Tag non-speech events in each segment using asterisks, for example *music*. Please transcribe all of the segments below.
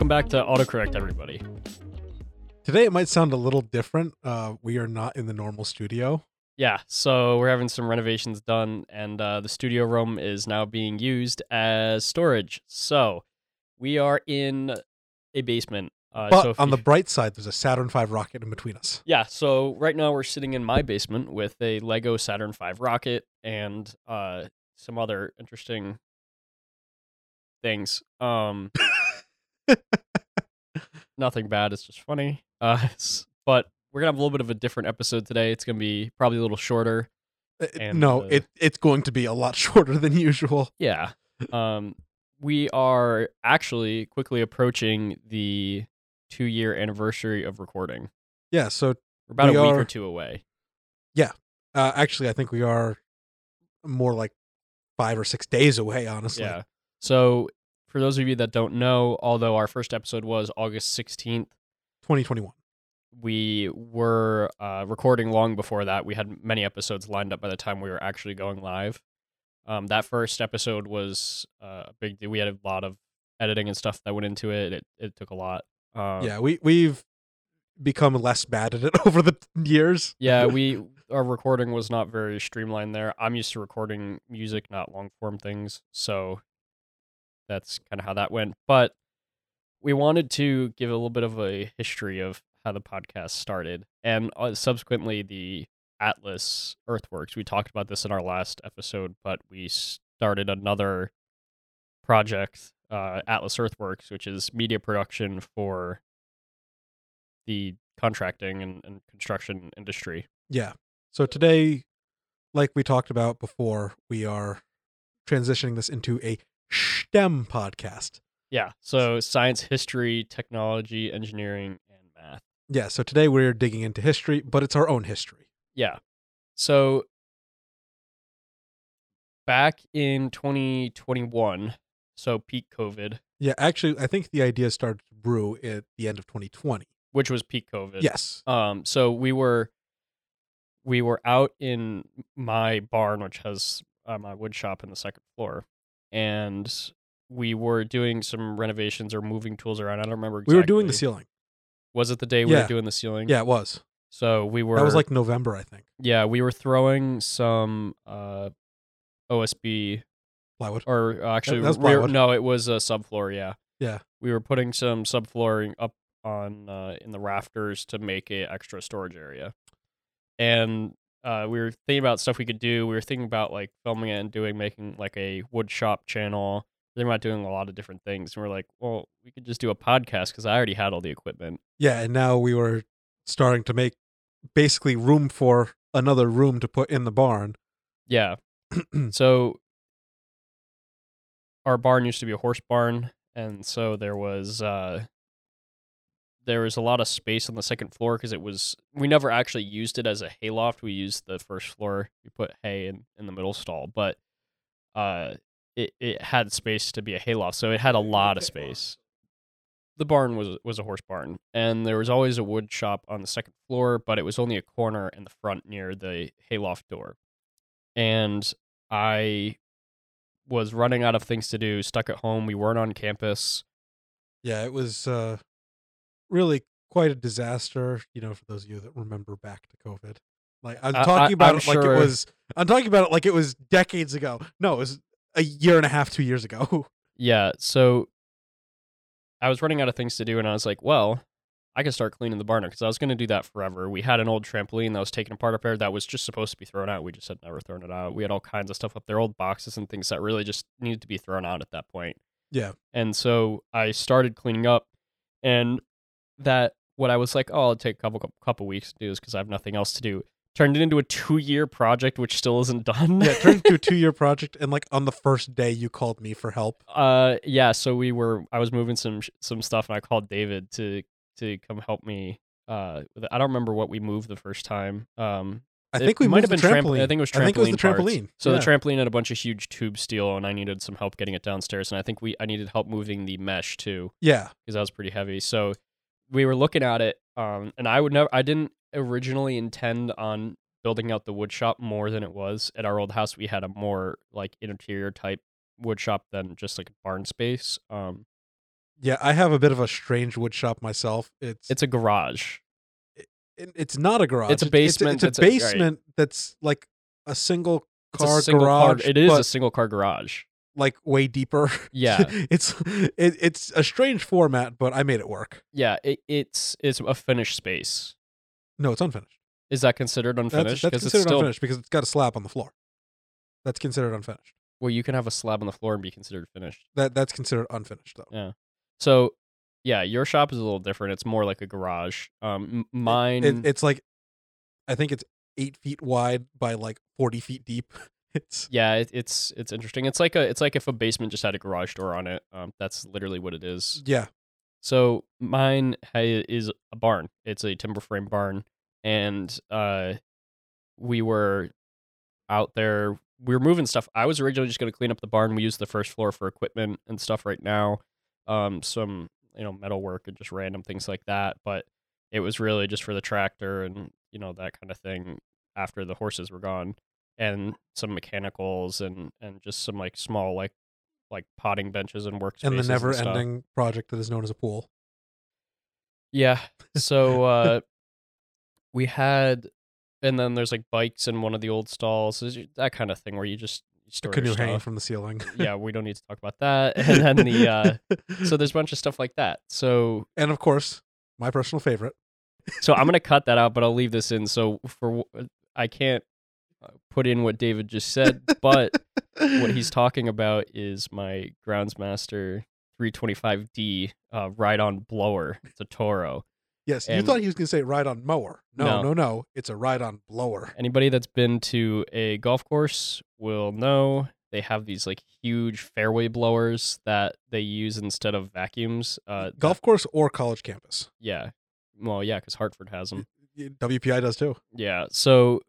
Welcome back to autocorrect, everybody. Today it might sound a little different. Uh, we are not in the normal studio. Yeah, so we're having some renovations done, and uh, the studio room is now being used as storage. So we are in a basement. Uh, But so on you- the bright side, there's a Saturn V rocket in between us. yeah, so right now we're sitting in my basement with a Lego Saturn V rocket and uh, some other interesting things. Um, *laughs* *laughs* nothing bad. It's just funny. Uh, *laughs* but we're gonna have a little bit of a different episode today. It's gonna be probably a little shorter. Uh, And, no, uh, it it's going to be a lot *laughs* shorter than usual. Yeah. Um, we are actually quickly approaching the two year anniversary of recording. Yeah. So We're about We a week are- or two away. Yeah. Uh, actually, I think we are more like five or six days away. Honestly. Yeah. So for those of you that don't know, although our first episode was August 16th, 2021. we were uh, recording long before that. We had many episodes lined up by the time we were actually going live. Um, that first episode was uh, a big deal. We had a lot of editing and stuff that went into it. It, it took a lot. Um, yeah, we we've become less bad at it *laughs* over the years. yeah, *laughs* we our recording was not very streamlined there. I'm used to recording music, not long form things, so that's kind of how that went. But we wanted to give a little bit of a history of how the podcast started, and uh, subsequently the Atlas Earthworks. We talked about this in our last episode, but we started another project, uh, Atlas Earthworks, which is media production for the contracting and, and construction industry. Yeah. So today, like we talked about before, we are transitioning this into a STEM podcast. Yeah. So science, history, technology, engineering, and math. Yeah. So today we're digging into history, but it's our own history. Yeah. So back in 2021, so peak COVID, Yeah. Actually, I think the idea started to brew at the end of 2020. which was peak COVID. Yes. Um. So we were we were out in my barn, which has uh, my wood shop in the second floor, and we were doing some renovations or moving tools around. I don't remember. Exactly. We were doing the ceiling. Was it the day we Yeah. were doing the ceiling? Yeah, it was. So we were. That was like November, I think. Yeah, we were throwing some uh, OSB Plywood. or uh, actually that was rear- plywood. no, it was a subfloor. Yeah, Yeah. we were putting some subflooring up on uh, in the rafters to make a extra storage area, and uh, we were thinking about stuff we could do. We were thinking about like filming it and doing making like a wood shop channel. Thinking not doing a lot of different things, and we're like, well, we could just do a podcast because I already had all the equipment. Yeah, and now we were starting to make basically room for another room to put in the barn. Yeah. *clears throat* so our barn used to be a horse barn, and so there was uh there was a lot of space on the second floor because it was we never actually used it as a hayloft. We used the first floor. We put hay in, in the middle stall, but uh it, it had space to be a hayloft, so it had a lot of space. The barn was was a horse barn, and there was always a wood shop on the second floor, but it was only a corner in the front near the hayloft door. And I was running out of things to do, stuck at home. We weren't on campus. Yeah, it was uh, really quite a disaster. You know, for those of you that remember back to COVID, like I'm talking I- about I'm it like it was. I'm talking about it like it was decades ago. No, it was a year and a half, two years ago. *laughs* Yeah, so I was running out of things to do, and I was like, well, I could start cleaning the barn because I was going to do that forever. We had an old trampoline that was taken apart up there that was just supposed to be thrown out. We just had never thrown it out. We had all kinds of stuff up there, old boxes and things that really just needed to be thrown out at that point. Yeah. And so I started cleaning up, and that what I was like, oh, I'll take a couple couple weeks to do this because I have nothing else to do. Turned it into a two year project, which still isn't done. Yeah, it turned into a *laughs* two year project, and like on the first day, you called me for help. Uh, yeah. So we were. I was moving some some stuff, and I called David to to come help me. Uh. I don't remember what we moved the first time. Um, I it think we might have been trampoline. trampoline. I think it was trampoline. I think it was the parts. trampoline. So Yeah. the trampoline had a bunch of huge tube steel, and I needed some help getting it downstairs. And I think we I needed help moving the mesh too Yeah, because that was pretty heavy. So we were looking at it, um, and I would never. I didn't originally intend on building out the wood shop more than it was at our old house. We had a more like interior type wood shop than just like a barn space. Um, Yeah, I have a bit of a strange wood shop myself. It's It's a garage. it- it's not a garage. It's a It's, basement it's a a- right. basement that's like a single It's a car single car- garage. It is a single car garage. like way deeper. Yeah. *laughs* it's it, it's a strange format, but I made it work. Yeah, it, it's it's a finished space. No, it's unfinished. Is that considered unfinished? that's it's considered still unfinished because it's got a slab on the floor. That's considered unfinished. well, you can have a slab on the floor and be considered finished. That that's considered unfinished though. Yeah. So, yeah, your shop is a little different. It's more like a garage. Um, mine. It, it's like, I think it's eight feet wide by like forty feet deep. *laughs* It's yeah, it, it's it's interesting. It's like a it's like if a basement just had a garage door on it. Um, that's literally what it is. yeah, So mine is a barn. It's a timber frame barn, and uh, we were out there. We were moving stuff. I was originally just going to clean up the barn. We use the first floor for equipment and stuff right now. Um, some you know metal work and just random things like that. But it was really just for the tractor and you know that kind of thing. After the horses were gone, and some mechanicals and and just some like small like like potting benches and workspaces and the never-ending project that is known as a pool. Yeah. *laughs* So uh we had and then there's like bikes in one of the old stalls. That kind of thing where you just store canoe hanging from the ceiling. yeah, we don't need to talk about that. *laughs* And then the uh so there's a bunch of stuff like that. So and of course, my personal favorite. so I'm going *laughs* to cut that out, but I'll leave this in so for I can't put in what David just said, but what he's talking about is my Groundsmaster 325D uh, ride-on blower. It's a Toro. Yes, you thought he was going to say ride on mower. No, No. no, no, It's a ride on blower. Anybody that's been to a golf course will know they have these like huge fairway blowers that they use instead of vacuums. Uh, that- Golf course or college campus. yeah. Well, yeah, because Hartford has them. WPI does too. Yeah. So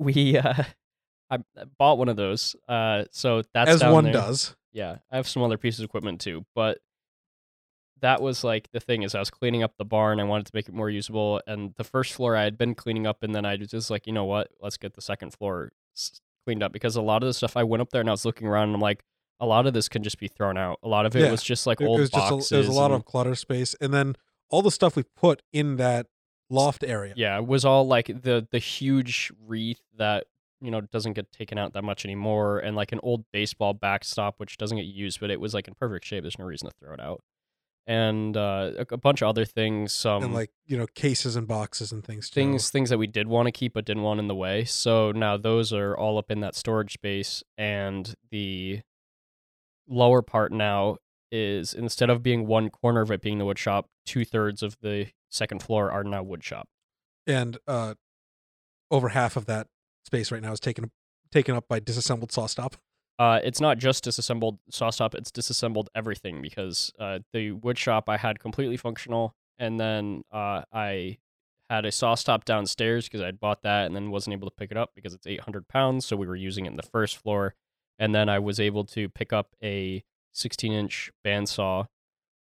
we, uh, *laughs* I bought one of those. Uh, so that's As one there. does. Yeah, I have some other pieces of equipment too, but that was like the thing is I was cleaning up the barn. I wanted to make it more usable, and the first floor I had been cleaning up, and then I was just like, you know what? Let's get the second floor cleaned up because a lot of the stuff I went up there and I was looking around, and I'm like, a lot of this can just be thrown out. A lot of it Yeah, was just like It, it old was just boxes. a, it was a lot and- of clutter space, and then all the stuff we put in that loft area. yeah, it was all like the the huge wreath that you know doesn't get taken out that much anymore, and like an old baseball backstop which doesn't get used, but it was like in perfect shape. There's no reason to throw it out, and uh, a, a bunch of other things. Some and like you know cases and boxes and things. Too. things things that we did want to keep but didn't want in the way. So now those are all up in that storage space, and the lower part now is instead of being one corner of it being the wood shop, two thirds of the second floor are now wood shop. and uh, over half of that space right now is taken taken up by disassembled SawStop. Uh, it's not just disassembled SawStop; it's disassembled everything because uh, the wood shop I had completely functional, and then uh, I had a SawStop downstairs because I'd bought that and then wasn't able to pick it up because it's 800 pounds, so we were using it in the first floor, and then I was able to pick up a 16 inch bandsaw.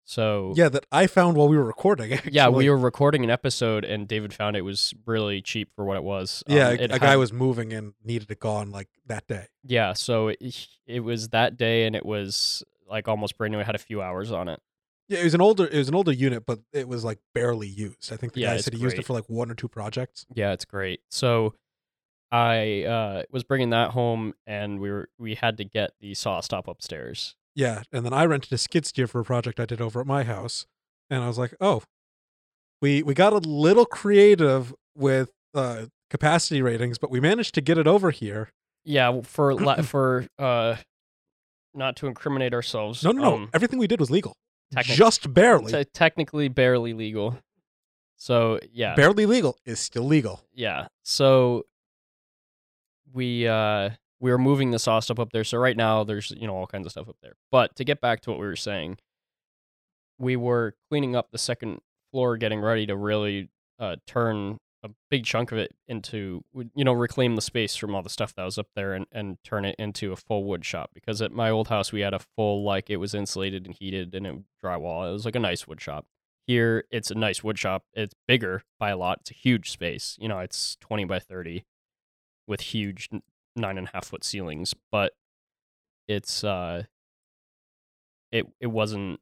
So Yeah, that I found while we were recording. *laughs* Actually. yeah, we were recording an episode, and David found it was really cheap for what it was. Yeah, Um, a, it a guy was moving and needed it gone like that day. Yeah, so it, it was that day, and it was like almost brand new. It had a few hours on it. Yeah, it was an older it was an older unit, but it was like barely used. I think the Yeah, guy said he used it for like one or two projects. Yeah, it's great. So I uh, was bringing that home, and we were we had to get the SawStop upstairs. Yeah, and then I rented a skid steer for a project I did over at my house, and I was like, oh, we we got a little creative with uh, capacity ratings, but we managed to get it over here. Yeah, for *clears throat* for uh, not to incriminate ourselves. No, no, no, um, everything we did was legal, technic- just barely. te- technically barely legal. So yeah, Barely legal is still legal. yeah. So we uh we were moving the saw stuff up there. So right now there's you know all kinds of stuff up there. But to get back to what we were saying, we were cleaning up the second floor, getting ready to really uh, turn a big chunk of it into you know reclaim the space from all the stuff that was up there and and turn it into a full wood shop because at my old house we had a full like it was insulated and heated and it drywall. It was like a nice wood shop. Here it's a nice wood shop. It's bigger by a lot. It's a huge space. You know, it's twenty by thirty with huge nine and a half foot ceilings, but it's uh it it wasn't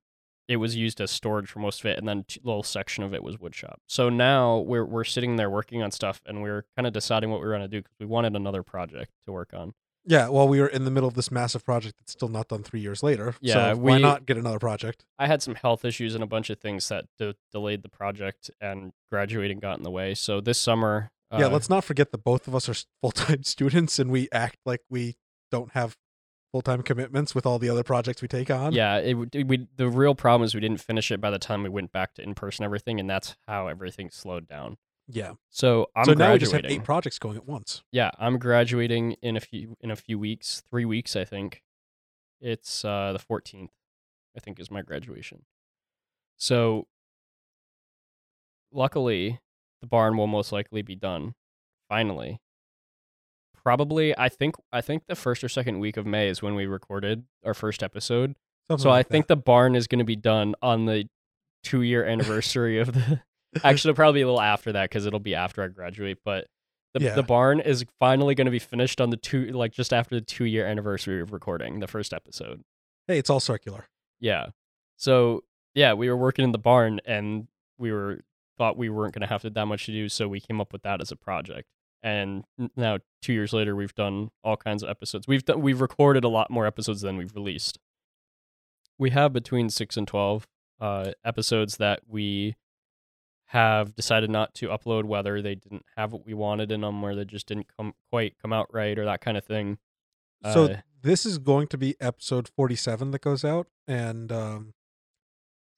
it was used as storage for most of it, and then a little section of it was woodshop. So now we're we're sitting there working on stuff, and we're kind of deciding what we were gonna do because we wanted another project to work on. Yeah, well, we were in the middle of this massive project that's still not done three years later. Yeah, so why we- not get another project? I had some health issues and a bunch of things that de- delayed the project, and graduating got in the way. So this summer, yeah, uh, let's not forget that both of us are *laughs* full time students and we act like we don't have full time commitments with all the other projects we take on. yeah, it, would- we the real problem is we didn't finish it by the time we went back to in person everything, and that's how everything slowed down. Yeah. So I'm so now we just have eight projects going at once. yeah, I'm graduating in a few in a few weeks, three weeks, I think. It's uh, the 14th, I think, is my graduation. So, luckily, the barn will most likely be done. Finally, probably. I think. I think the first or second week of May is when we recorded our first episode. Something So I like think the barn is going to be done on the two year *laughs* anniversary of the. *laughs* Actually, it'll probably be a little after that because it'll be after I graduate. But the Yeah. the barn is finally going to be finished on the two like just after the two year anniversary of recording the first episode. hey, it's all circular. Yeah. So yeah, we were working in the barn and we were thought we weren't going to have to that much to do, so we came up with that as a project. And now two years later, we've done all kinds of episodes. We've done, we've recorded a lot more episodes than we've released. We have between six and twelve uh, episodes that we have decided not to upload, whether they didn't have what we wanted in them, or they just didn't come quite come out right, or that kind of thing. So Uh, this is going to be episode 47 that goes out. And um,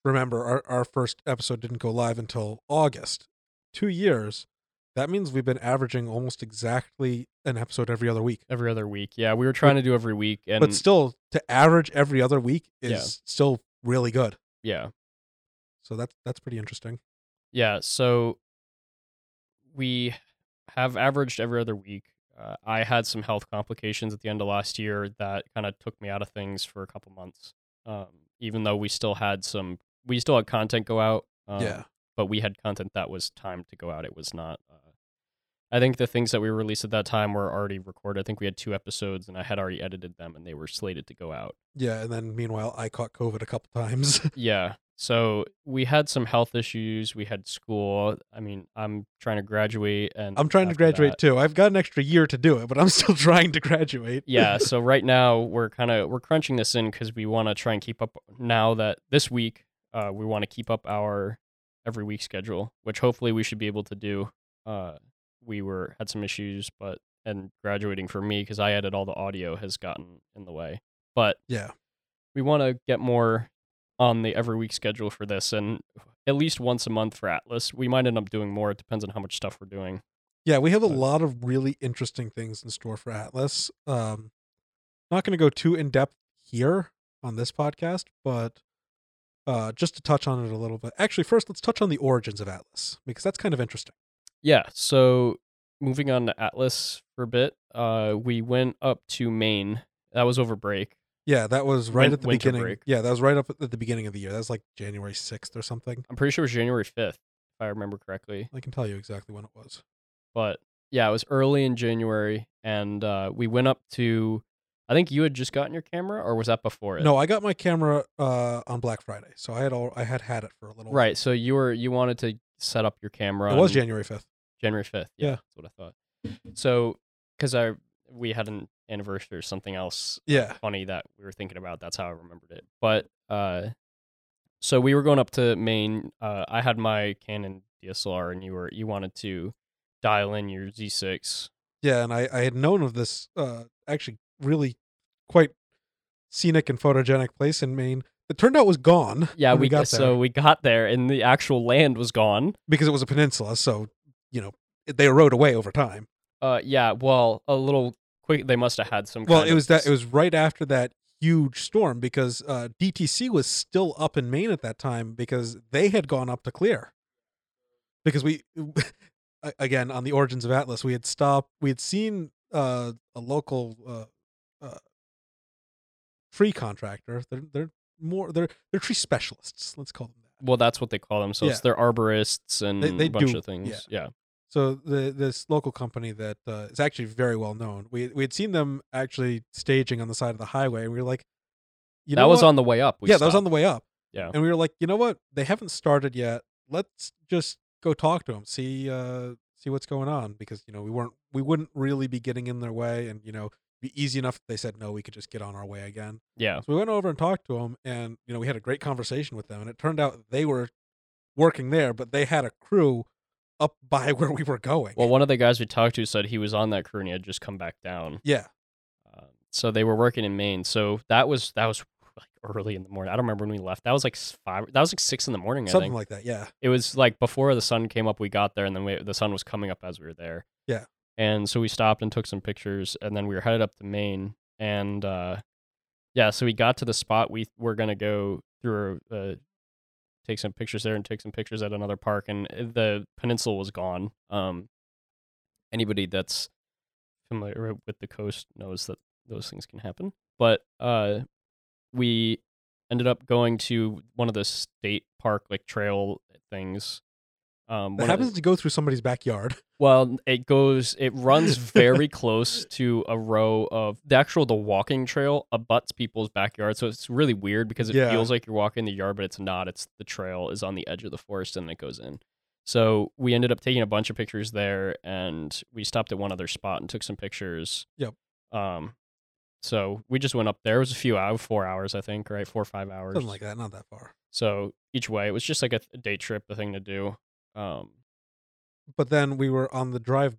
remember, our, our first episode didn't go live until August. Two years. That means we've been averaging almost exactly an episode every other week. every other week. Yeah, we were trying to do every week, and but still, to average every other week is Yeah. still really good. yeah, So that's that's pretty interesting. Yeah, so we have averaged every other week. Uh, I had some health complications at the end of last year that kind of took me out of things for a couple months. Um, even though we still had some, we still had content go out. Um, yeah. but we had content that was timed to go out. It was not. Uh, I think the things that we released at that time were already recorded. I think we had two episodes, and I had already edited them, and they were slated to go out. Yeah. And then meanwhile, I caught COVID a couple times. *laughs* Yeah. So we had some health issues. We had school. I mean, I'm trying to graduate, and I'm trying to graduate that- too. I've got an extra year to do it, but I'm *laughs* still trying to graduate. yeah. So *laughs* right now we're kind of we're crunching this in because we want to try and keep up. Now that this week, uh, we want to keep up our every week schedule, which hopefully we should be able to do. Uh, we were had some issues, but and graduating for me because I added all the audio has gotten in the way. But Yeah. we want to get more on the every week schedule for this and at least once a month for Atlas. We might end up doing more. It depends on how much stuff we're doing. Yeah, we have a But- lot of really interesting things in store for Atlas. Um, not going to go too in depth here on this podcast, but uh, just to touch on it a little bit. Actually, first, let's touch on the origins of Atlas because that's kind of interesting. Yeah. So moving on to Atlas for a bit, uh, we went up to Maine. That was over break. Yeah, that was right Win- at the beginning. break. Yeah, that was right up at the beginning of the year. That was like January 6th or something. I'm pretty sure it was January 5th, if I remember correctly. I can tell you exactly when it was. But yeah, it was early in January, and uh, we went up to. I think you had just gotten your camera, or was that before it? No, I got my camera uh, on Black Friday, so I had all I had had it for a little. while. Right. So you were you wanted to set up your camera. It was January 5th. January fifth. Yeah, Yeah. that's what I thought. So, because I we had an anniversary or something else Yeah. funny that we were thinking about. That's how I remembered it. But uh, so we were going up to Maine. Uh, I had my Canon DSLR, and you were you wanted to dial in your Z6. Yeah, and I, I had known of this uh, actually really quite scenic and photogenic place in Maine. It turned out was gone. Yeah, when we, got so there we got there, and the actual land was gone. because it was a peninsula. So you know they erode away over time. Uh, yeah. Well, a little quick. They must have had some. Well, it was that it was right after that huge storm because uh, DTC was still up in Maine at that time because they had gone up to clear. Because we, *laughs* again, on the origins of Atlas, we had stopped. We had seen uh, a local uh, tree contractor. They're they're more they're they're tree specialists. Let's call them that. Well, that's what they call themselves. Yeah. They're arborists and They- they a bunch do- of things. Yeah. So the this local company that uh, is actually very well known. We we had seen them actually staging on the side of the highway, and we were like, you that know that was what? on the way up. Yeah, that was on the way up. Yeah. And we were like, you know what? They haven't started yet. Let's just go talk to them, see uh see what's going on because you know we weren't we wouldn't really be getting in their way, and you know be easy enough they said no, we could just get on our way again. Yeah. So we went over and talked to them, and you know we had a great conversation with them, and it turned out they were working there, but they had a crew up *laughs* by where we were going. Well, one of the guys we talked to said he was on that crew and he had just come back down. yeah, Um, so they were working in Maine. So that was that was like early in the morning. I don't remember when we left. That was like five. That was like six in the morning. I something think like that. Yeah, it was like before the sun came up. We got there, and then we, the sun was coming up as we were there. Yeah. And so we stopped and took some pictures, and then we were headed up to Maine. And uh, yeah, so we got to the spot we were gonna go through. Uh, take some pictures there and take some pictures at another park, and uh, the peninsula was gone. Um, anybody that's familiar with the coast knows that those things can happen. But uh, we ended up going to one of the state park like trail things. Um, that one of- happens to go through somebody's backyard. *laughs* well, it goes, it runs *laughs* very close to a row of the actual the walking trail abuts people's backyard, so it's really weird because it Yeah. feels like you're walking the yard, but it's not. It's the trail is on the edge of the forest and it goes in. So we ended up taking a bunch of pictures there, and we stopped at one other spot and took some pictures. Yep. Um, so we just went up there. It was a few hours, four hours, I think, right, four or five hours, Something like that, not that far. So each way, it was just like a, a day trip, a thing to do. Um, But then we were on the drive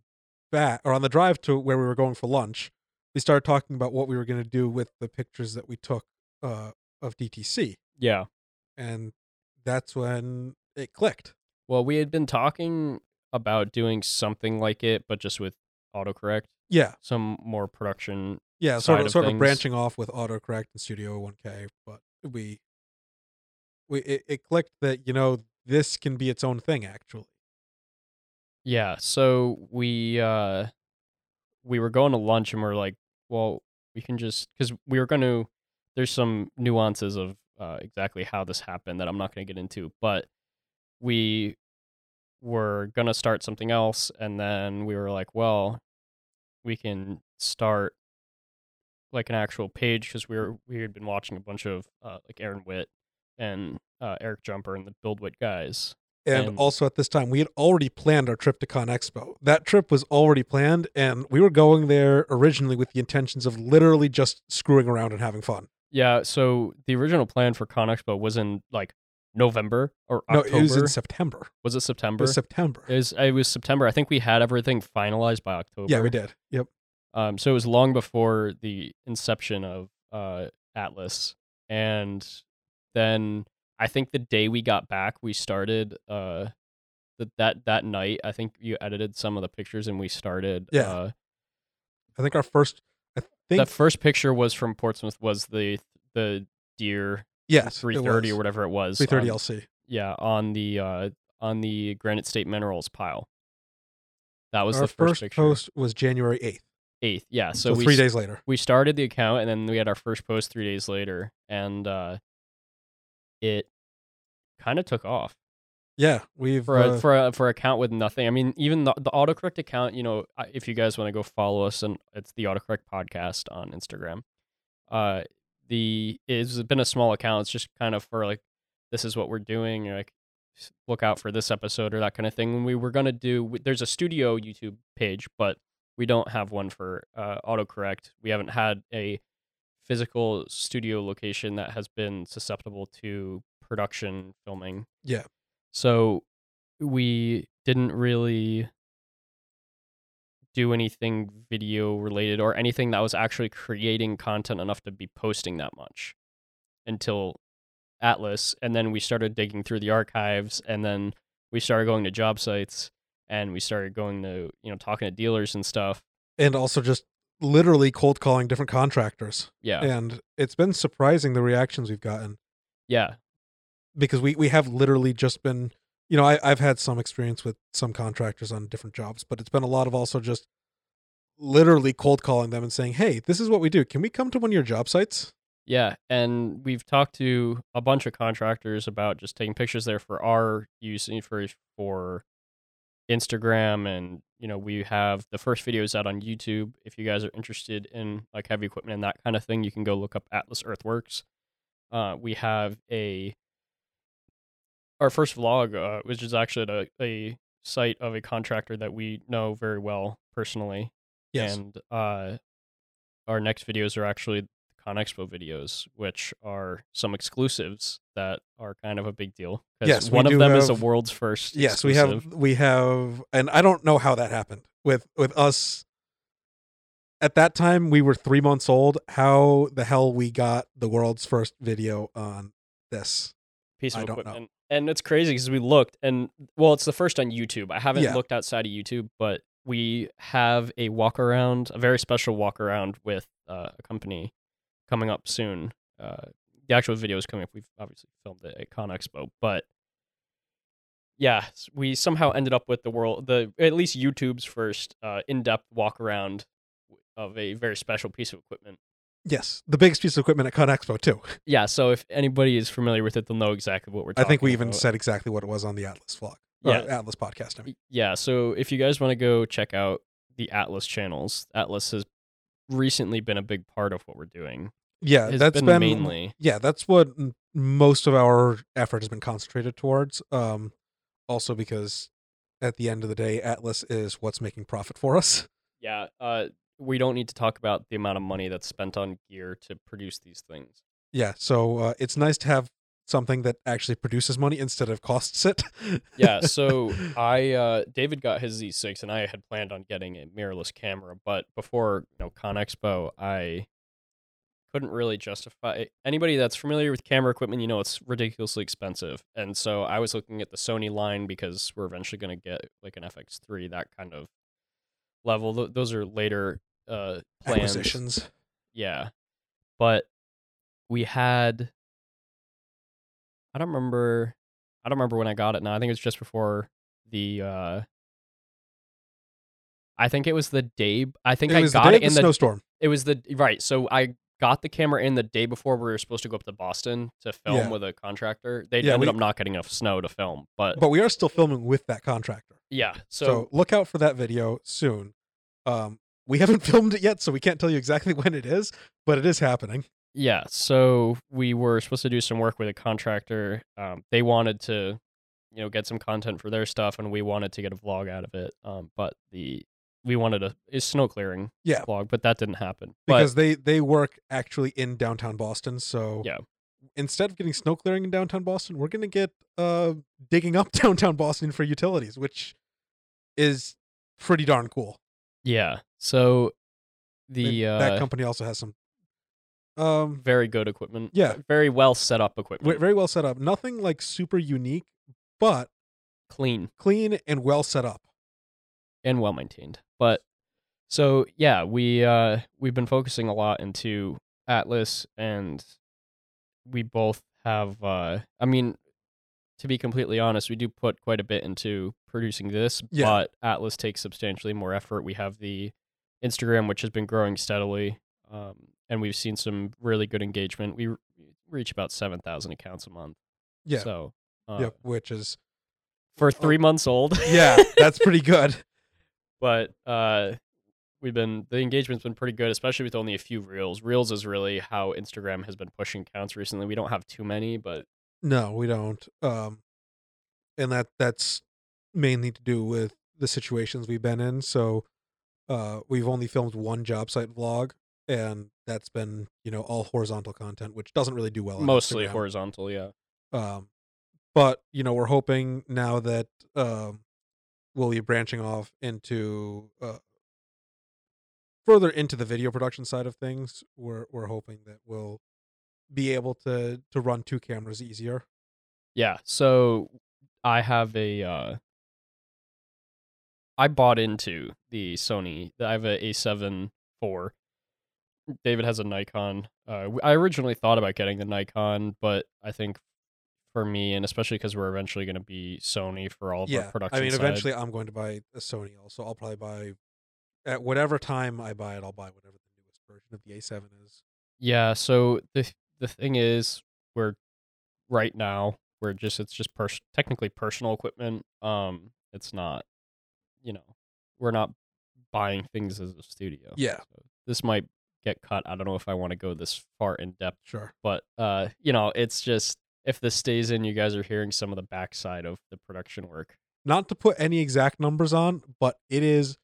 back, or on the drive to where we were going for lunch. We started talking about what we were going to do with the pictures that we took uh, of DTC, yeah. and that's when it clicked. Well, we had been talking about doing something like it, but just with autocorrect, Yeah, some more production. yeah, sort of, of sort of branching off with autocorrect and Studio 1K, but we, we it, it clicked that you know this can be its own thing actually. Yeah. So we uh we were going to lunch and we're like, well, we can just because we were going to. There's some nuances of uh, exactly how this happened that I'm not going to get into, but we were going to start something else, and then we were like, well, we can start like an actual page because we were we had been watching a bunch of uh, like Aaron Witt and uh, Eric Jumper and the BuildWitt guys. And, And- also at this time, we had already planned our trip to Con Expo. That trip was already planned, and we were going there originally with the intentions of literally just screwing around and having fun. Yeah, so the original plan for Con Expo was in like November or No, it was in September. Was it It September? was September. It was, it was September. I think we had everything finalized by October. Yeah, we did. Yep. Um, so it was long before the inception of uh, Atlas, and then I think the day we got back, we started. Uh, that that that night, I think you edited some of the pictures, and we started. Yeah. Uh, I think our first. I think the first picture was from Portsmouth. Was the the deer yes, three thirty or whatever it was. Three thirty LC. Yeah, on the uh, on the Granite State Minerals pile. That was Our the first, first picture. post was January eighth. Eighth, yeah. So, So, we three days later. we started the account and then we had our first post three days later and uh it kind of took off. Yeah, we've for uh, for a for an account with nothing i mean even the, the autocorrect account you know if you guys want to go follow us and it's the autocorrect podcast on instagram uh the it's been a small account it's just kind of for like this is what we're doing like look out for this episode or that kind of thing when we were going to do there's a studio youtube page but we don't have one for uh, autocorrect we haven't had a physical studio location that has been susceptible to production filming Yeah. so we didn't really do anything video related or anything that was actually creating content enough to be posting that much until Atlas. And then we started digging through the archives and then we started going to job sites and we started going to, you know, talking to dealers and stuff. and also just literally cold calling different contractors. Yeah. And it's been surprising the reactions we've gotten. Yeah. because we we have literally just been you know I, i've had some experience with some contractors on different jobs but it's been a lot of also just literally cold calling them and saying hey this is what we do can we come to one of your job sites Yeah, and we've talked to a bunch of contractors about just taking pictures there for our use for for Instagram and you know we have the first videos out on YouTube. If you guys are interested in like heavy equipment and that kind of thing, you can go look up Atlas Earthworks. Uh, we have a our first vlog, uh, which is actually at a, a site of a contractor that we know very well personally. Yes. And uh, our next videos are actually ConExpo videos, which are some exclusives that are kind of a big deal. Yes, one of them is a world's first. yes, we have we have and I don't know how that happened. With with us at that time we were 3 months old. How the hell we got the world's first video on this? piece of I don't know. equipment. And it's crazy because we looked, and well, it's the first on YouTube. I haven't Yeah. looked outside of YouTube, but we have a walk around, a very special walk around with uh, a company coming up soon. Uh, the actual video is coming up. We've obviously filmed it at Con Expo, but yeah, we somehow ended up with the world, the at least YouTube's first uh, in-depth walk around of a very special piece of equipment. Yes, the biggest piece of equipment at Con Expo too. Yeah, so if anybody is familiar with it, they'll know exactly what we're I think we even about. said exactly what it was on the Atlas vlog. Yeah. Atlas podcast. I mean. Yeah, so if you guys want to go check out the Atlas channels, Atlas has recently been a big part of what we're doing. Yeah, that's been, been mainly yeah, that's what most of our effort has been concentrated towards. Um, also because at the end of the day, Atlas is what's making profit for us. yeah. Uh, we don't need to talk about the amount of money that's spent on gear to produce these things. Yeah, so uh, it's nice to have something that actually produces money instead of costs it. *laughs* Yeah, so I uh, David got his Z6, and I had planned on getting a mirrorless camera, but before you know Con Expo, I couldn't really justify anybody that's familiar with camera equipment you know it's ridiculously expensive and so i was looking at the sony line because we're eventually going to get like an fx3 that kind of level Th- those are later uh plans acquisitions. yeah but we had i don't remember i don't remember when i got it now i think it was just before the uh i think it was the day i think It i got it in the the snowstorm. it was the right. So I got the camera in the day before we were supposed to go up to Boston to film Yeah. with a contractor. They Yeah, ended we- up not getting enough snow to film, but, But we are still filming with that contractor. yeah. So, So, look out for that video soon. Um, we haven't *laughs* filmed it yet, so we can't tell you exactly *laughs* when it is, but it is happening. Yeah. So we were supposed to do some work with a contractor. Um, they wanted to, you know, get some content for their stuff, and we wanted to get a vlog out of it. Um, but the we wanted a, a snow clearing Yeah. vlog, but that didn't happen. But because they they work actually in downtown Boston. So Yeah. instead of getting snow clearing in downtown Boston, we're gonna get uh digging up *laughs* downtown Boston for utilities, which is pretty darn cool. yeah. So the uh, that company also has some um very good equipment. Yeah. Very well set up equipment. very well set up. Nothing like super unique, but clean. clean and well set up. and well maintained. But so yeah, we uh we've been focusing a lot into Atlas and we both have uh I mean to be completely honest, we do put quite a bit into producing this, Yeah. but Atlas takes substantially more effort. We have the Instagram which has been growing steadily. Um and we've seen some really good engagement. We reach about 7,000 accounts a month. Yeah. So, uh, yep, which is for 3 months old. yeah, that's pretty good. *laughs* but uh we've been the engagement's been pretty good especially with only a few reels reels is really how instagram has been pushing counts recently we don't have too many but No, we don't. Um, and that that's mainly to do with the situations we've been in. So, uh, we've only filmed one job site vlog, and that's been you know all horizontal content, which doesn't really do well. mostly Instagram. horizontal yeah Um, but you know we're hoping now that um, we'll be branching off into uh, further into the video production side of things. We're we're hoping that we'll be able to to run two cameras easier. yeah so i have a uh i bought into the sony i have a a7 IV. David has a nikon uh i originally thought about getting the nikon but i think for me and especially because we're eventually going to be sony for all of our production I mean, side, eventually I'm going to buy a Sony also. I'll probably buy at whatever time I buy it, I'll buy whatever the newest version of the A7 is. Yeah, so the the thing is we're right now we're just it's just pers- technically personal equipment. Um it's not you know, we're not buying things as a studio. Yeah. So this might get cut. I don't know if I want to go this far in depth, Sure. but uh you know, it's just if this stays in, you guys are hearing some of the backside of the production work. Not to put any exact numbers on, but it is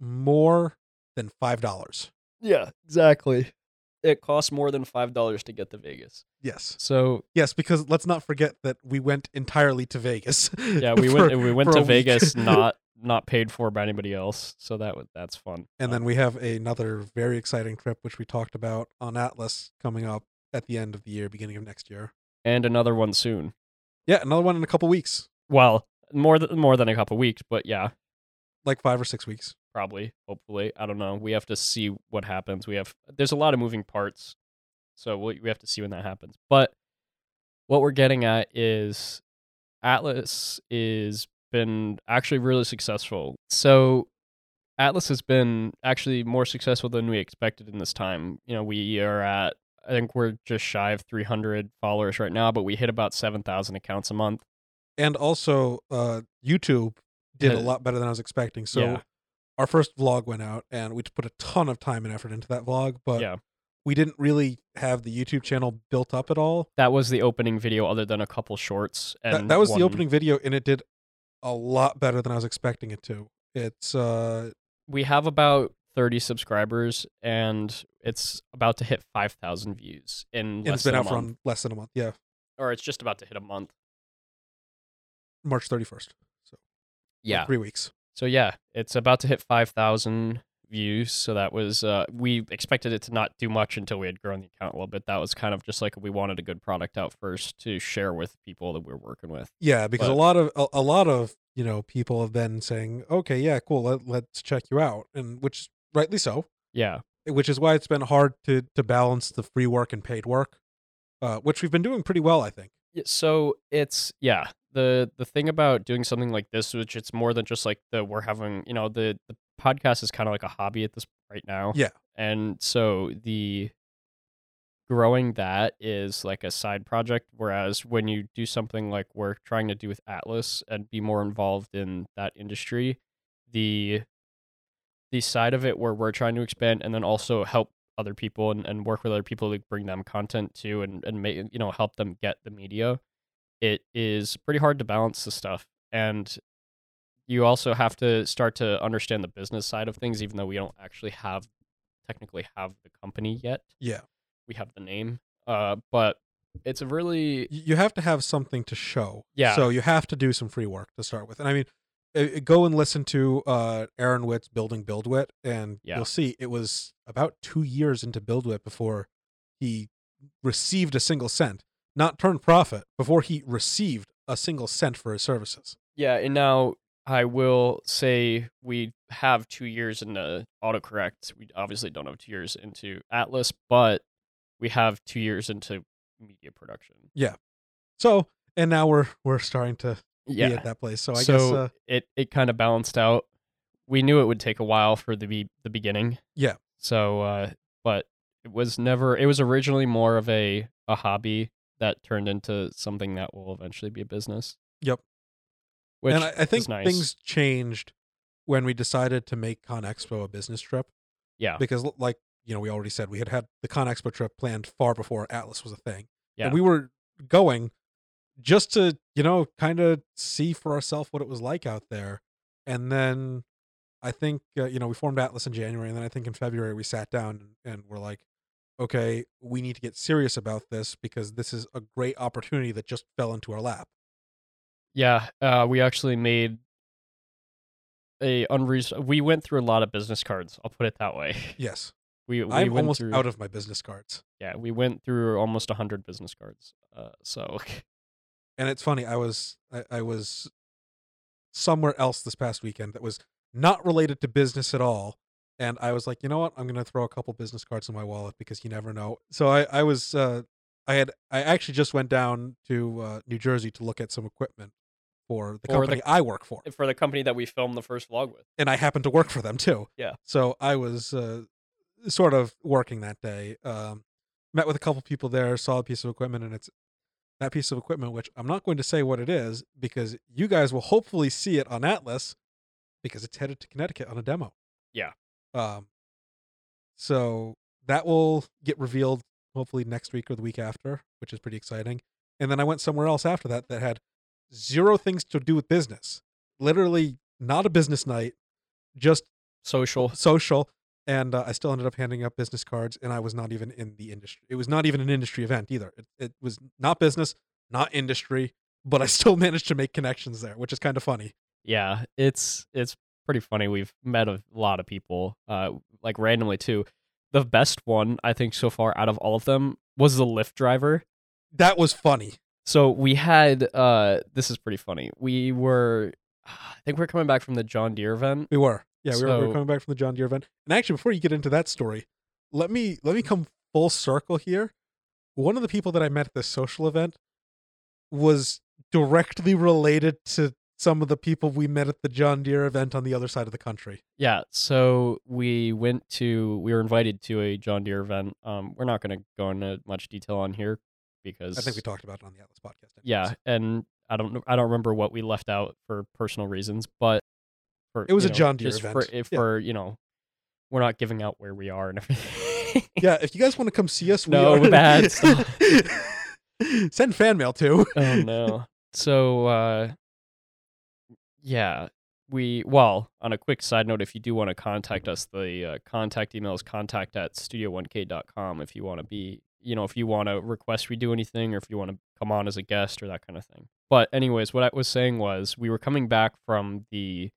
more than five dollars. Yeah, exactly. It costs more than five dollars to get to Vegas. Yes, So yes, because let's not forget that we went entirely to Vegas. yeah, we *laughs* for- went we went to a week. Vegas not not paid for by anybody else. So that that's fun. And Um, then we have another very exciting trip, which we talked about on Atlas coming up at the end of the year, beginning of next year. and another one soon. Yeah, another one in a couple weeks, Well, more than more than a couple weeks, but yeah, like five or six weeks. probably, hopefully. I don't know. We have to see what happens. We have there's a lot of moving parts, so we we have to see when that happens. But what we're getting at is Atlas is been actually really successful. So Atlas has been actually more successful than we expected in this time. You know, we are at I think we're just shy of 300 followers right now, but we hit about 7,000 accounts a month. And also, uh, YouTube did a lot better than I was expecting. So Yeah. our first vlog went out, and we put a ton of time and effort into that vlog, but yeah. we didn't really have the YouTube channel built up at all. That was the opening video, other than a couple shorts. And That, that was one- the opening video, and it did a lot better than I was expecting it to. It's uh, We have about 30 subscribers, and it's about to hit 5,000 views in and less it's been than out a month. un- less than a month. Yeah, or it's just about to hit a month. March thirty first. So Yeah. three weeks. So yeah, it's about to hit 5,000 views. So that was uh, we expected it to not do much until we had grown the account a little bit. That was kind of just like we wanted a good product out first to share with people that we're working with. Yeah, because a lot of a, a lot of you know people have been saying, okay, yeah, cool, let, let's check you out, and which rightly so. Yeah. Which is why it's been hard to to balance the free work and paid work, uh, which we've been doing pretty well, I think. So it's yeah the the thing about doing something like this which it's more than just like the we're having you know the the podcast is kind of like a hobby at this right now Yeah. and so the growing that is like a side project whereas when you do something like we're trying to do with atlas and be more involved in that industry the the side of it where we're trying to expand and then also help other people and, and work with other people to bring them content to and, and make you know help them get the media it is pretty hard to balance the stuff and you also have to start to understand the business side of things even though we don't actually have technically have the company yet Yeah, we have the name uh but it's a really you have to have something to show. Yeah. So you have to do some free work to start with, and I mean, go and listen to uh, Aaron Witt's Building BuildWitt, and Yeah. you'll see it was about two years into BuildWitt before he received a single cent, not turned profit, before he received a single cent for his services. Yeah, and now I will say we have two years in into autocorrect. We obviously don't have two years into Atlas, but we have two years into media production. Yeah. So, and now we're we're starting to be at that place. So I so guess uh, it it kind of balanced out. We knew it would take a while for the be- the beginning. Yeah. So, uh, but it was never. It was originally more of a a hobby that turned into something that will eventually be a business. Yep. Which and I, I think nice. things changed when we decided to make Con Expo a business trip. yeah. because like you know we already said we had had the con expo trip planned far before atlas was a thing Yeah. and we were going just to you know kind of see for ourselves what it was like out there and then i think uh, you know we formed atlas in january and then i think in february we sat down and, and we're like okay we need to get serious about this because this is a great opportunity that just fell into our lap Yeah, uh, we actually made a unreasonable. We went through a lot of business cards. I'll put it that way. *laughs* yes We, we i'm went almost through, out of my business cards Yeah, we went through almost hundred business cards. Uh, so *laughs* and it's funny i was I, I was somewhere else this past weekend that was not related to business at all and i was like you know what i'm gonna throw a couple business cards in my wallet because you never know so i i was uh i had i actually just went down to uh, new jersey to look at some equipment for the For the- company i work for for the company that we filmed the first vlog with. and i happen to work for them too Yeah. so i was uh sort of working that day um met with a couple people there saw a piece of equipment and it's that piece of equipment which i'm not going to say what it is because you guys will hopefully see it on atlas because it's headed to connecticut on a demo Yeah. um so that will get revealed hopefully next week or the week after which is pretty exciting And then I went somewhere else after that that had zero things to do with business. Literally not a business night, just Social. social. And uh, I still ended up handing out business cards, and I was not even in the industry. It was not even an industry event either. It, it was not business, not industry, but I *laughs* still managed to make connections there, which is kind of funny. Yeah, it's it's pretty funny. We've met a lot of people, uh, like randomly too. The best one I think so far out of all of them was the Lyft driver. That was funny. So we had uh, this is pretty funny. We were, I think we are coming back from the John Deere event. We were. Yeah, we, were, we were coming back from the John Deere event. And actually, before you get into that story, let me let me come full circle here. One of the people that I met at this social event was directly related to some of the people we met at the John Deere event on the other side of the country. Yeah, so we went to we were invited to a John Deere event. Um, we're not going to go into much detail on here because I think we talked about it on the Atlas podcast. Yeah, and I don't. I don't remember what we left out for personal reasons, but for, It was a know, John Deere just event. For, if Yeah. for you know, we're not giving out where we are and everything. *laughs* yeah. If you guys want to come see us, we No, are- bad *laughs* stuff. *laughs* Send fan mail too. oh no. So uh, yeah, we well. On a quick side note, if you do want to contact us, the uh, contact email is contact at studio1k.com. If you want to be, you know, if you want to request we do anything, or if you want to come on as a guest or that kind of thing. But anyways, what I was saying was we were coming back from the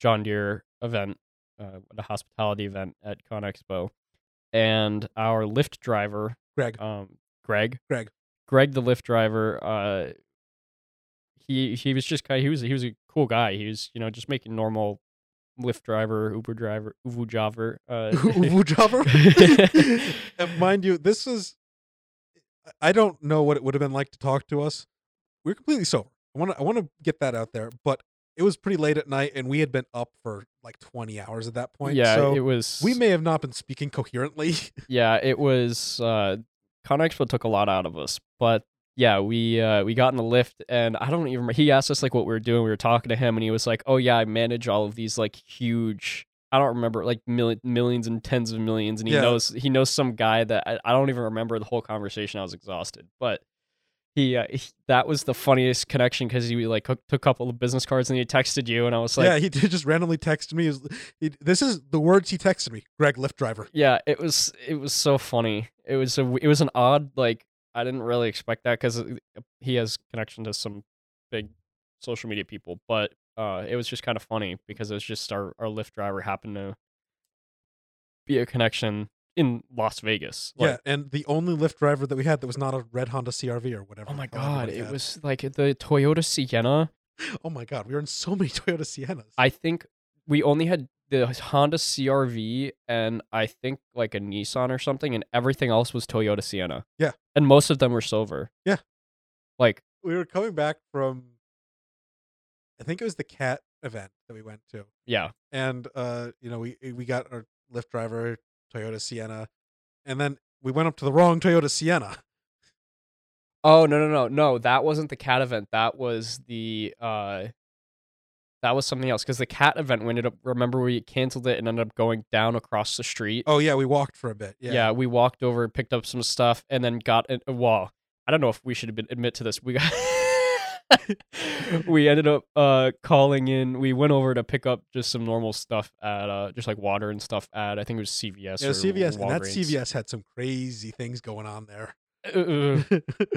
John Deere event, uh, the hospitality event at Con Expo, and our Lyft driver, Greg. um, Greg, Greg. Greg, the Lyft driver, uh, he he was just kind of, he was he was a cool guy. He was you know just making normal Lyft driver, Uber driver, Uvu driver. Uh, *laughs* Uvu *laughs* *laughs* and mind you, this is I don't know what it would have been like to talk to us. We are completely sober. I want to I want to get that out there, but it was pretty late at night and we had been up for like 20 hours at that point. yeah, so it was. we may have not been speaking coherently. Yeah, it was. Uh, Con Expo took a lot out of us, but yeah, we uh, we got in the Lyft, and I don't even. He asked us like what we were doing. We were talking to him, and he was like, "Oh yeah, I manage all of these like huge." I don't remember like mil- millions and tens of millions, and he Yeah. knows he knows some guy that I, I don't even remember the whole conversation. I was exhausted, but he, uh, he that was the funniest connection because he like took took a couple of business cards and he texted you, and I was like, yeah, he did just randomly texted me. He was- he- this is the words he texted me. Greg, Lyft driver. Yeah, it was it was so funny. It was a it was an odd like I didn't really expect that because he has connection to some big social media people, but uh, it was just kind of funny because it was just our our Lyft driver happened to be a connection in Las Vegas. yeah, and the only Lyft driver that we had that was not a red Honda CRV or whatever. Oh my god, it had. was like the Toyota Sienna. *laughs* Oh my god, we were in so many *laughs* Toyota Siennas. I think we only had the Honda CRV and I think like a Nissan or something, and everything else was Toyota Sienna. Yeah. and most of them were silver. Yeah. like we were coming back from I think it was the cat event that we went to. yeah, And uh, you know, we we got our Lyft driver, Toyota Sienna, and then we went up to the wrong Toyota Sienna. Oh no no no no! That wasn't the cat event. That was the uh, that was something else. Because the cat event, we ended up remember we canceled it and ended up going down across the street. Oh yeah, we walked for a bit. Yeah. Yeah, we walked over, picked up some stuff, and then got it. Well, I don't know if we should admit, admit to this. We got *laughs* we ended up uh calling in. We went over to pick up just some normal stuff at uh just like water and stuff at I think it was CVS. Yeah, CVS and that CVS had some crazy things going on there. Uh,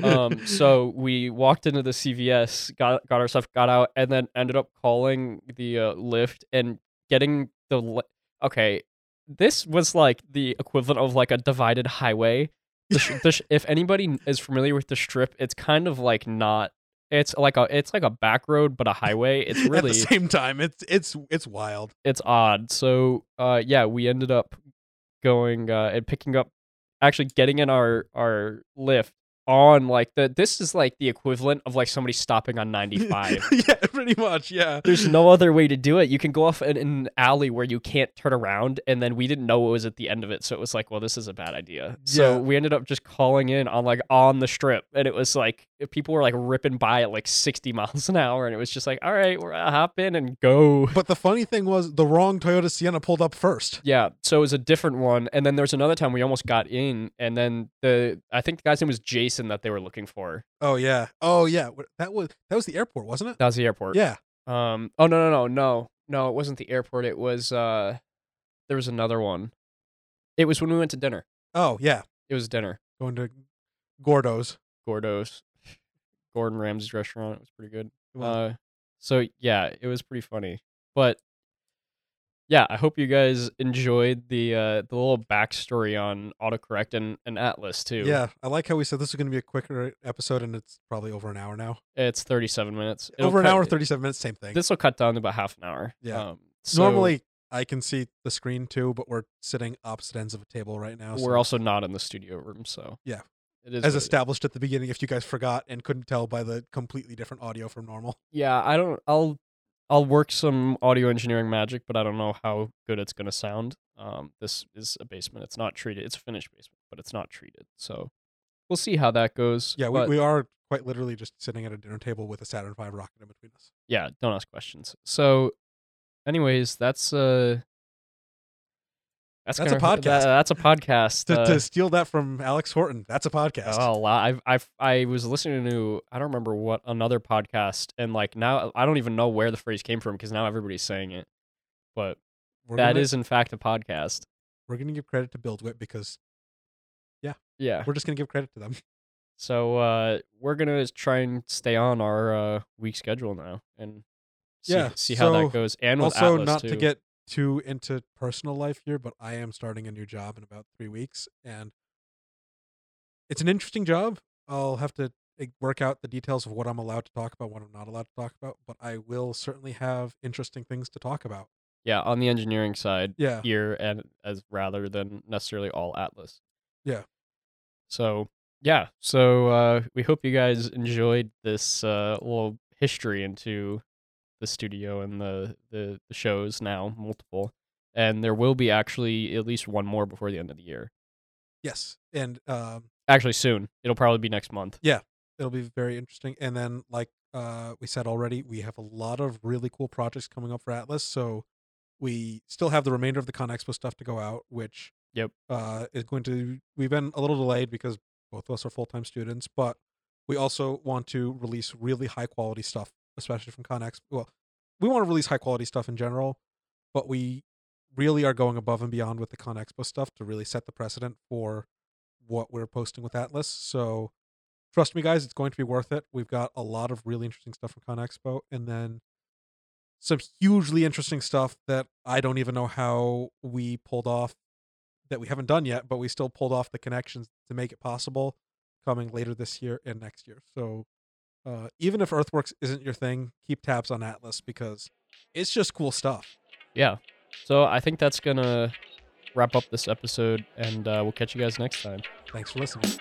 um *laughs* so we walked into the cvs got got our stuff got out and then ended up calling the uh, Lyft and getting the li- okay this was like the equivalent of like a divided highway the sh- the sh- if anybody is familiar with the strip it's kind of like not it's like a it's like a back road but a highway it's really *laughs* At the same time, it's it's it's wild. it's odd. So uh yeah, we ended up going uh and picking up actually getting in our our Lyft on like the this is like the equivalent of like somebody stopping on *laughs* 95. *laughs* yeah, pretty much. Yeah. There's no other way to do it. You can go off in, in an alley where you can't turn around, and then we didn't know it was at the end of it, so it was like, well, this is a bad idea. yeah. So we ended up just calling in on like on the strip, and it was like people were like ripping by at like 60 *laughs* miles an hour, and it was just like, all right, we're gonna hop in and go. But the funny thing was, the wrong Toyota Sienna pulled up first. Yeah, so it was a different one, and then there was another time we almost got in, and then the I think the guy's name was Jason. Basin that they were looking for. Oh yeah. Oh yeah. That was that was the airport, wasn't it? That was the airport. Yeah. Um. Oh no no no no no! It wasn't the airport. It was uh. There was another one. It was when we went to dinner. Oh yeah. It was dinner. Going to Gordo's. Gordo's, Gordon Ramsay's restaurant. It was pretty good. Uh, so yeah, it was pretty funny. But yeah, I hope you guys enjoyed the uh the little backstory on autocorrect and, and Atlas too. Yeah, I like how we said this is going to be a quicker episode, and it's probably over an hour now. it's thirty seven minutes. It'll over an cut- hour, thirty-seven minutes, same thing. This will cut down to about half an hour. Yeah. Um, so Normally, I can see the screen too, but we're sitting opposite ends of a table right now. we're so- also not in the studio room, so Yeah. it is as what it is. established at the beginning. If you guys forgot and couldn't tell by the completely different audio from normal, Yeah, I don't. I'll I'll work some audio engineering magic, but I don't know how good it's gonna sound. Um, this is a basement. It's not treated. It's a finished basement, but it's not treated. So we'll see how that goes. yeah, we, but we are quite literally just sitting at a dinner table with a Saturn V rocket in between us. yeah, don't ask questions. So, anyways, that's uh. That's, That's a gonna- podcast. that- that's a podcast. To, uh, to steal that from Alex Horton, that's a podcast. Oh, wow. I've, I've, I was listening to, I don't remember what, another podcast, and like now I don't even know where the phrase came from because now everybody's saying it. But we're that gonna, is, in fact, a podcast. we're going to give credit to BuildWitt because Yeah. Yeah, we're just going to give credit to them. *laughs* So uh, we're going to try and stay on our uh, week schedule now and see, Yeah, see how so that goes. And also, Atlas, not too. to get too into personal life here, but I am starting a new job in about three weeks, and it's an interesting job. I'll have to eh, work out the details of what I'm allowed to talk about, what I'm not allowed to talk about, but I will certainly have interesting things to talk about. yeah, on the engineering side Yeah, here, and as rather than necessarily all Atlas. Yeah. So yeah, so uh, we hope you guys enjoyed this uh, little history into the studio and the, the the shows now multiple, and there will be actually at least one more before the end of the year. yes, and um, Actually, soon. It'll probably be next month. Yeah. It'll be very interesting. And then, like uh, we said already, we have a lot of really cool projects coming up for Atlas. So we still have the remainder of the Con Expo stuff to go out, which Yep. uh, is going to. We've been a little delayed because both of us are full time students, but we also want to release really high quality stuff, especially from Con Expo. Well, we want to release high quality stuff in general, but we really are going above and beyond with the Con Expo stuff to really set the precedent for what we're posting with Atlas. So trust me, guys, it's going to be worth it. We've got a lot of really interesting stuff from Con Expo, and then some hugely interesting stuff that I don't even know how we pulled off that we haven't done yet, but we still pulled off the connections to make it possible coming later this year and next year. So uh, even if Earthworks isn't your thing, keep tabs on Atlas because it's just cool stuff. Yeah. So I think that's gonna wrap up this episode, and uh, we'll catch you guys next time. Thanks for listening.